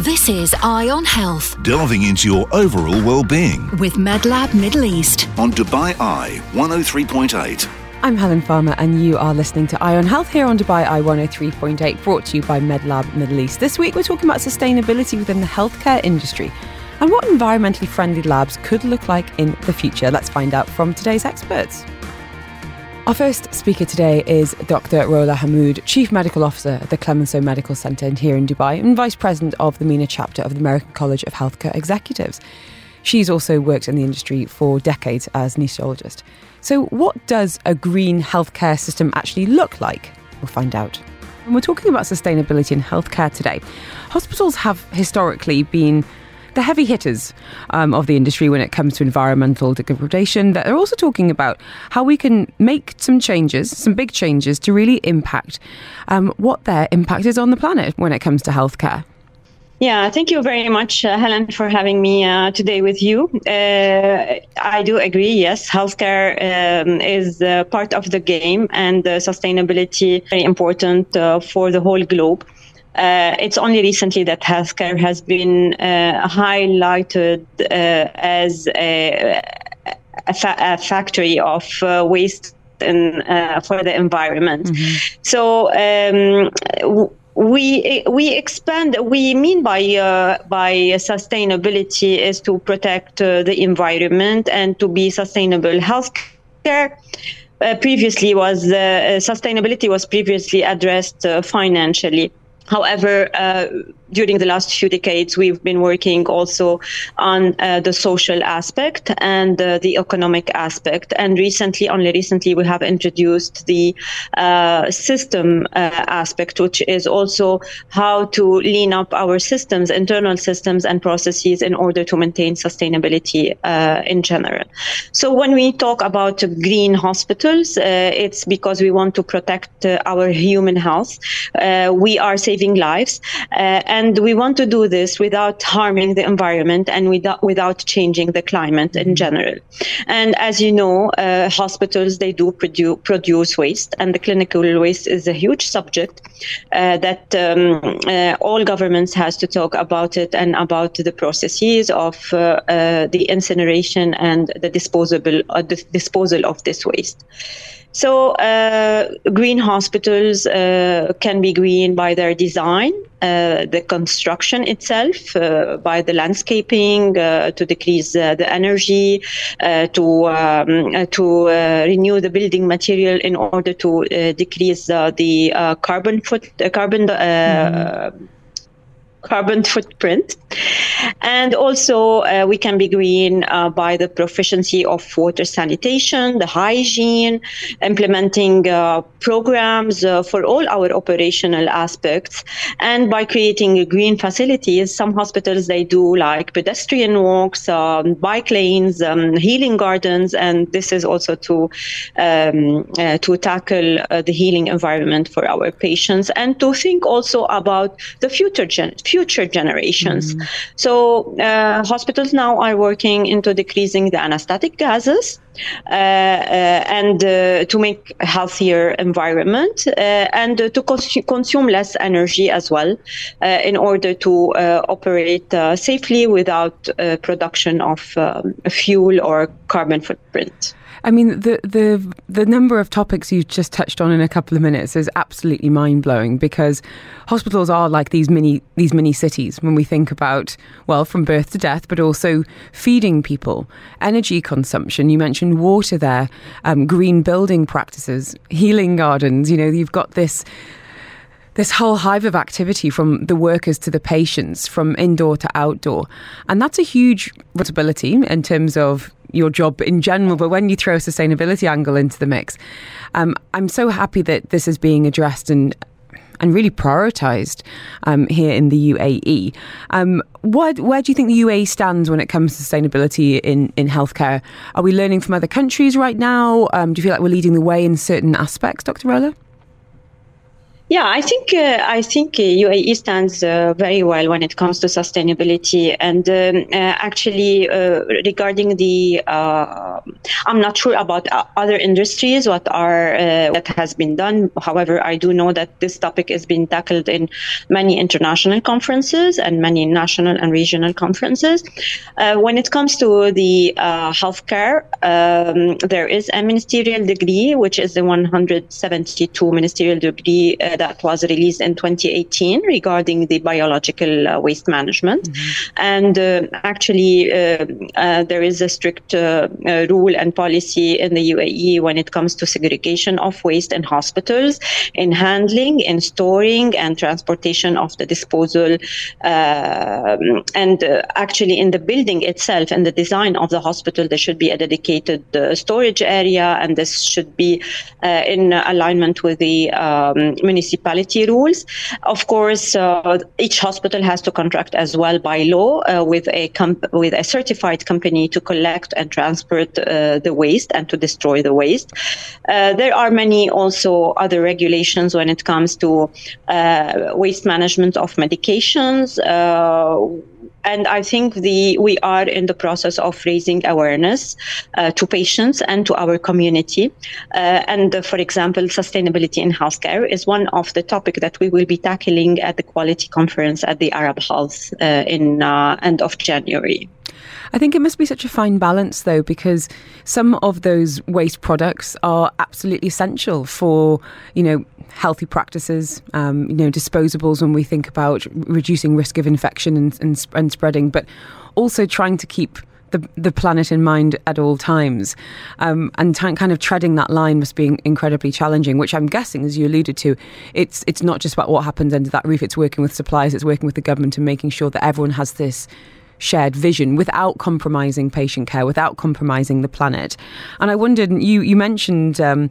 This is Eye on Health delving into your overall well-being with MedLab Middle East. on Dubai Eye 103.8. I'm Helen Farmer, and you are listening to Eye on Health here on Dubai Eye 103.8, brought to you by MedLab Middle East. This week, we're talking about sustainability within the healthcare industry and what environmentally friendly labs could look like in the future. Let's find out from today's experts. Our first speaker today is Dr. Rola Hamoud, Chief Medical Officer at the Clemenceau Medical Centre here in Dubai and Vice President of the MENA chapter of the American College of Healthcare Executives. She's also worked in the industry for decades as an anaesthetist. So, what does a green healthcare system actually look like? We'll find out. And we're talking about sustainability in healthcare today. Hospitals have historically been the heavy hitters um, of the industry when it comes to environmental degradation. They're also talking about how we can make some changes, some big changes, to really impact um, what their impact is on the planet when it comes to healthcare. Yeah, thank you very much, uh, Helen, for having me uh, today with you. Uh, I do agree. Yes, healthcare um, is uh, part of the game, and sustainability very important uh, for the whole globe. Uh, it's only recently that healthcare has been highlighted as a, a, fa- a, factory of waste in, for the environment. Mm-hmm. So. Um, w- we we expand we mean by uh, by sustainability is to protect uh, the environment and to be sustainable healthcare uh, previously was sustainability was previously addressed financially however uh, during the last few decades, we've been working also on uh, the social aspect and uh, the economic aspect. And recently, only recently, we have introduced the uh, system uh, aspect, which is also how to lean up our systems, internal systems and processes in order to maintain sustainability uh, in general. So when we talk about green hospitals, uh, it's because we want to protect our human health. we are saving lives and we want to do this without harming the environment and without, without changing the climate in general. And as you know, uh, hospitals, they do produce, produce waste, and the clinical waste is a huge subject uh, that um, uh, all governments has to talk about it and about the processes of uh, uh, the incineration and the disposable, uh, the disposal of this waste. So, uh, green hospitals uh, can be green by their design, uh, the construction itself, uh, by the landscaping, uh, to decrease uh, the energy, to um, to renew the building material in order to decrease the carbon foot carbon. Mm-hmm carbon footprint. And also, uh, we can be green uh, by the proficiency of water sanitation, the hygiene, implementing uh, programs uh, for all our operational aspects, and by creating green facilities. Some hospitals they do like pedestrian walks, um, bike lanes, um, healing gardens, and this is also to um, uh, to tackle uh, the healing environment for our patients and to think also about the future gen- future generations. Mm. So uh, hospitals now are working into decreasing the anesthetic gases uh, uh, and uh, to make a healthier environment uh, and to cons- consume less energy as well uh, in order to operate safely without production of um, fuel or carbon footprint. I mean, the the the number of topics you just touched on in a couple of minutes is absolutely mind blowing because hospitals are like these mini these mini cities when we think about well, from birth to death, but also feeding people, energy consumption. You mentioned water there, um, green building practices, healing gardens. You know, you've got this this whole hive of activity from the workers to the patients, from indoor to outdoor. And that's a huge responsibility in terms of your job in general, but when you throw a sustainability angle into the mix, um, I'm so happy that this is being addressed and and really prioritised um, here in the UAE. Um, what, where do you think the UAE stands when it comes to sustainability in, in healthcare? Are we learning from other countries right now? Um, do you feel like we're leading the way in certain aspects, Dr. Rola? Yeah, I think uh, I think UAE uh, stands uh, very well when it comes to sustainability, and um, uh, actually uh, regarding the, uh, I'm not sure about other industries what are that has been done. However, I do know that this topic is being tackled in many international conferences and many national and regional conferences. when it comes to the healthcare, um, there is a ministerial degree, which is the 172 ministerial degree that was released in 2018 regarding the biological uh, waste management. Mm-hmm. And uh, actually, uh, uh there is a strict uh, rule and policy in the UAE when it comes to segregation of waste in hospitals, in handling, in storing, and transportation of the disposal. and actually, in the building itself and the design of the hospital, there should be a dedicated storage area, and this should be in alignment with the um, municipality rules. Of course, uh, each hospital has to contract as well by law uh, with a comp- with a certified company to collect and transport uh, the waste and to destroy the waste. Uh, there are many also other regulations when it comes to uh, waste management of medications uh, and I think the we are in the process of raising awareness uh, to patients and to our community. Uh, and uh, for example, sustainability in healthcare is one of the topics that we will be tackling at the Quality Conference at the Arab Health uh, in uh, end of January. I think it must be such a fine balance, though, because some of those waste products are absolutely essential for, you know, healthy practices, um, you know, disposables when we think about reducing risk of infection and, and, and spreading, but also trying to keep the, the planet in mind at all times. Um, and t- kind of treading that line must be incredibly challenging, which I'm guessing, as you alluded to, it's, it's not just about what happens under that roof, it's working with suppliers, it's working with the government and making sure that everyone has this shared vision without compromising patient care, without compromising the planet. And I wondered, you, you mentioned um,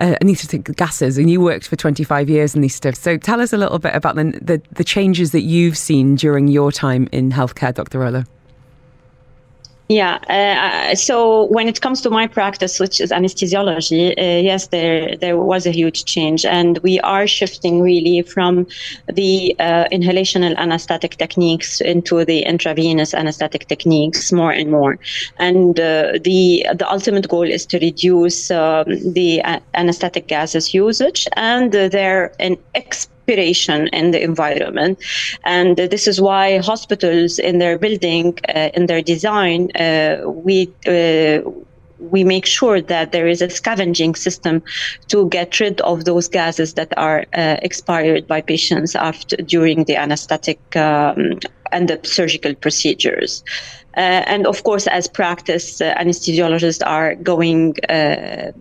uh, anaesthetic gases, and you worked for 25 years in these stuff. So tell us a little bit about the, the, the changes that you've seen during your time in healthcare, Dr. Rola. Yeah. Uh, so when it comes to my practice, which is anesthesiology, uh, yes, there there was a huge change, and we are shifting really from the uh, inhalational anesthetic techniques into the intravenous anesthetic techniques more and more. And uh, the the ultimate goal is to reduce um, the uh, anesthetic gases usage and their an inspiration in the environment. And this is why hospitals in their building, uh, in their design, uh, we uh, we make sure that there is a scavenging system to get rid of those gases that are uh, expired by patients after during the anesthetic um, and the surgical procedures. Uh, and of course, as practice, uh, anesthesiologists are going uh,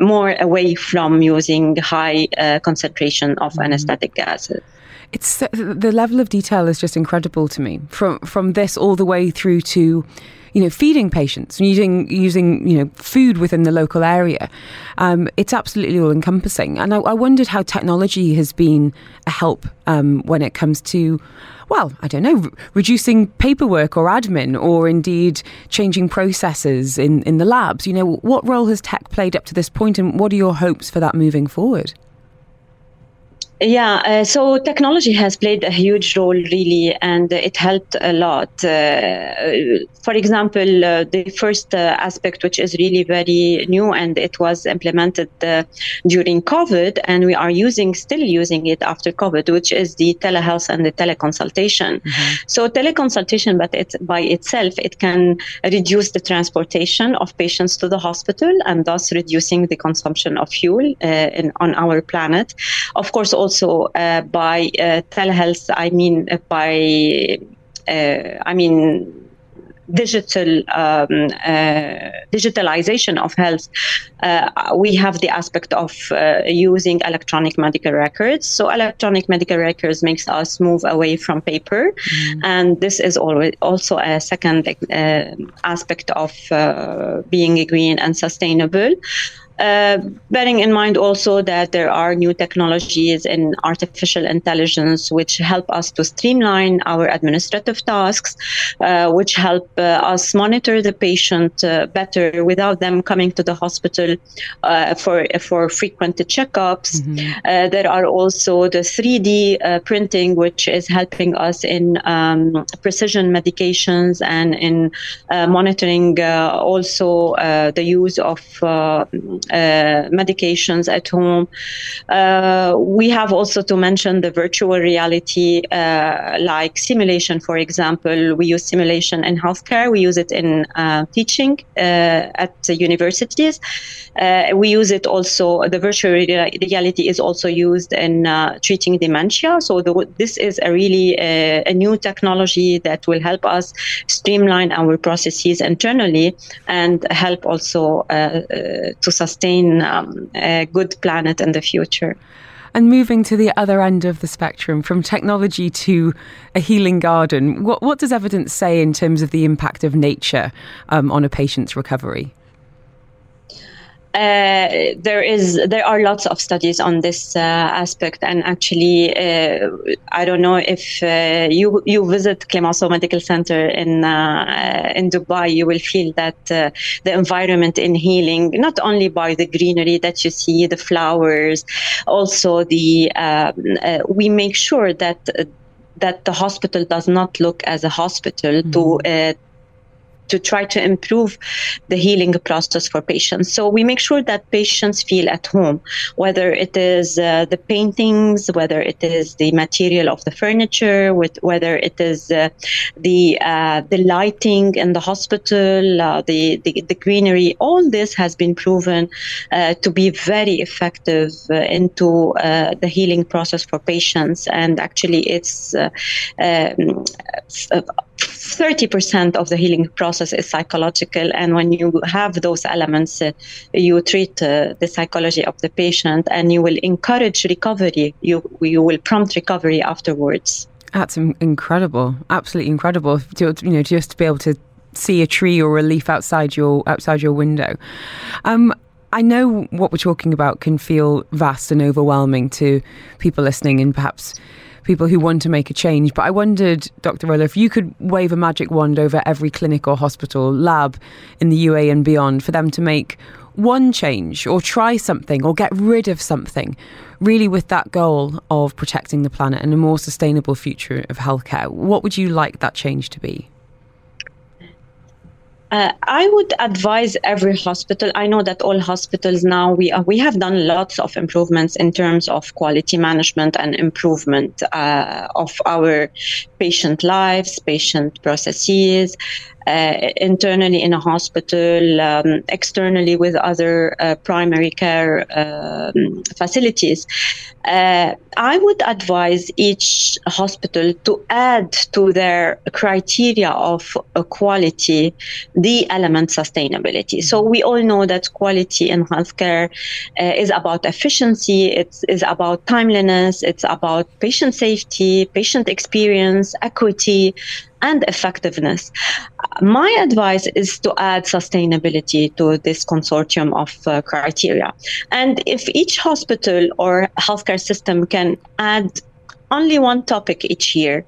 more away from using high uh, concentration of mm-hmm. anesthetic gases. It's the level of detail is just incredible to me. From from this all the way through to you know, feeding patients, using using you know food within the local area. Um, it's absolutely all encompassing, and I, I, wondered how technology has been a help um, when it comes to. Well, I don't know, reducing paperwork or admin, or indeed changing processes in, in the labs. You know, what role has tech played up to this point, and what are your hopes for that moving forward? Yeah, uh, so technology has played a huge role, really, and it helped a lot. Uh, for example, uh, the first uh, aspect, which is really very new, and it was implemented uh, during COVID, and we are using, still using it after COVID, which is the telehealth and the teleconsultation. Mm-hmm. So teleconsultation, but it by itself, it can reduce the transportation of patients to the hospital, and thus reducing the consumption of fuel uh, in, on our planet. Of course, also also uh, by uh, telehealth, I mean uh, by, I mean digital um, uh, digitalization of health, uh, we have the aspect of uh, using electronic medical records. So electronic medical records makes us move away from paper, mm. and this is always also a second aspect of being green and sustainable. Uh, bearing in mind also that there are new technologies in artificial intelligence which help us to streamline our administrative tasks, uh, which help uh, us monitor the patient uh, better without them coming to the hospital uh, for for frequent checkups. Mm-hmm. there are also the 3D printing, which is helping us in um, precision medications and in monitoring also the use of uh, medications at home. Uh, we have also to mention the virtual reality, uh, like simulation, for example. We use simulation in healthcare. We use it in teaching at universities. we use it also. The virtual reality is also used in treating dementia. So the, this is a really a, a new technology that will help us streamline our processes internally and help also uh, uh, to sustain um, a good planet in the future. And moving to the other end of the spectrum, from technology to a healing garden, what, what does evidence say in terms of the impact of nature um, on a patient's recovery? Uh, there is there are lots of studies on this uh, aspect and actually uh, I don't know if uh, you you visit Clemenceau Medical Center in uh, in Dubai you will feel that the environment in healing not only by the greenery that you see the flowers also the um, we make sure that that the hospital does not look as a hospital mm-hmm. to to try to improve the healing process for patients. So we make sure that patients feel at home, whether it is uh, the paintings, whether it is the material of the furniture, with, whether it is uh, the uh, the lighting in the hospital, uh, the, the, the greenery. All this has been proven uh, to be very effective uh, into the healing process for patients, and actually it's. Um, 30% of the healing process is psychological. And when you have those elements, uh, you treat uh, the psychology of the patient and you will encourage recovery. You, you will prompt recovery afterwards. That's incredible. Absolutely incredible. To, you know, just to be able to see a tree or a leaf outside your outside your window. Um, I know what we're talking about can feel vast and overwhelming to people listening, and perhaps people who want to make a change. But I wondered, Dr. Rola, if you could wave a magic wand over every clinic or hospital, lab in the UA and beyond for them to make one change or try something or get rid of something, really with that goal of protecting the planet and a more sustainable future of healthcare, what would you like that change to be? Uh, I would advise every hospital. I know that all hospitals now we uh, we have done lots of improvements in terms of quality management and improvement uh, of our patient lives, patient processes, uh, internally in a hospital, um, externally with other uh, primary care um, facilities. Uh, I would advise each hospital to add to their criteria of quality the element sustainability. So we all know that quality in healthcare is about efficiency, it is about timeliness, it's about patient safety, patient experience, equity, and effectiveness. My advice is to add sustainability to this consortium of uh, criteria. And if each hospital or healthcare system can add only one topic each year,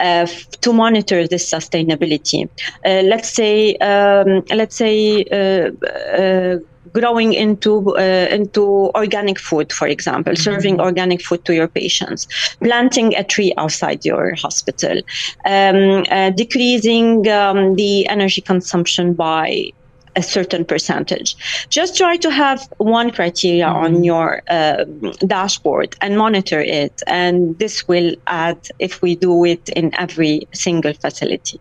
uh, to monitor this sustainability. Uh, let's say, um, let's say, uh, uh growing into uh, into organic food, for example, mm-hmm. serving organic food to your patients, planting a tree outside your hospital, um, uh, decreasing um, the energy consumption by a certain percentage. Just try to have one criteria mm-hmm. on your uh, dashboard and monitor it, and this will add if we do it in every single facility.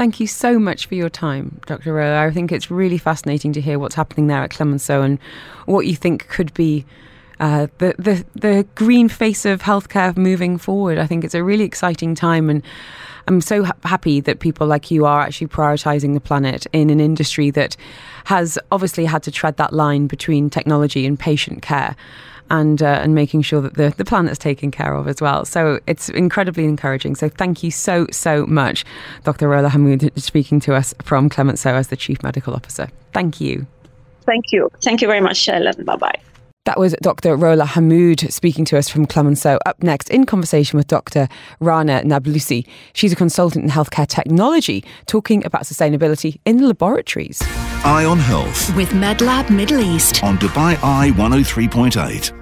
Thank you so much for your time, Dr. Rola. I think it's really fascinating to hear what's happening there at Clemenceau and what you think could be uh, the, the the green face of healthcare moving forward. I think it's a really exciting time, and I'm so ha- happy that people like you are actually prioritising the planet in an industry that has obviously had to tread that line between technology and patient care and uh, and making sure that the, the planet's taken care of as well. So it's incredibly encouraging. So thank you so, so much, Dr. Rola Hamoud, speaking to us from Clemenceau as the Chief Medical Officer. Thank you. Thank you. Thank you very much, Helen. Bye bye. That was Dr. Rola Hamoud speaking to us from Clemenceau. Up next, in conversation with Dr. Rana Nablusi. She's a consultant in healthcare technology, talking about sustainability in laboratories. Eye on Health With MedLab Middle East. on Dubai Eye 103.8.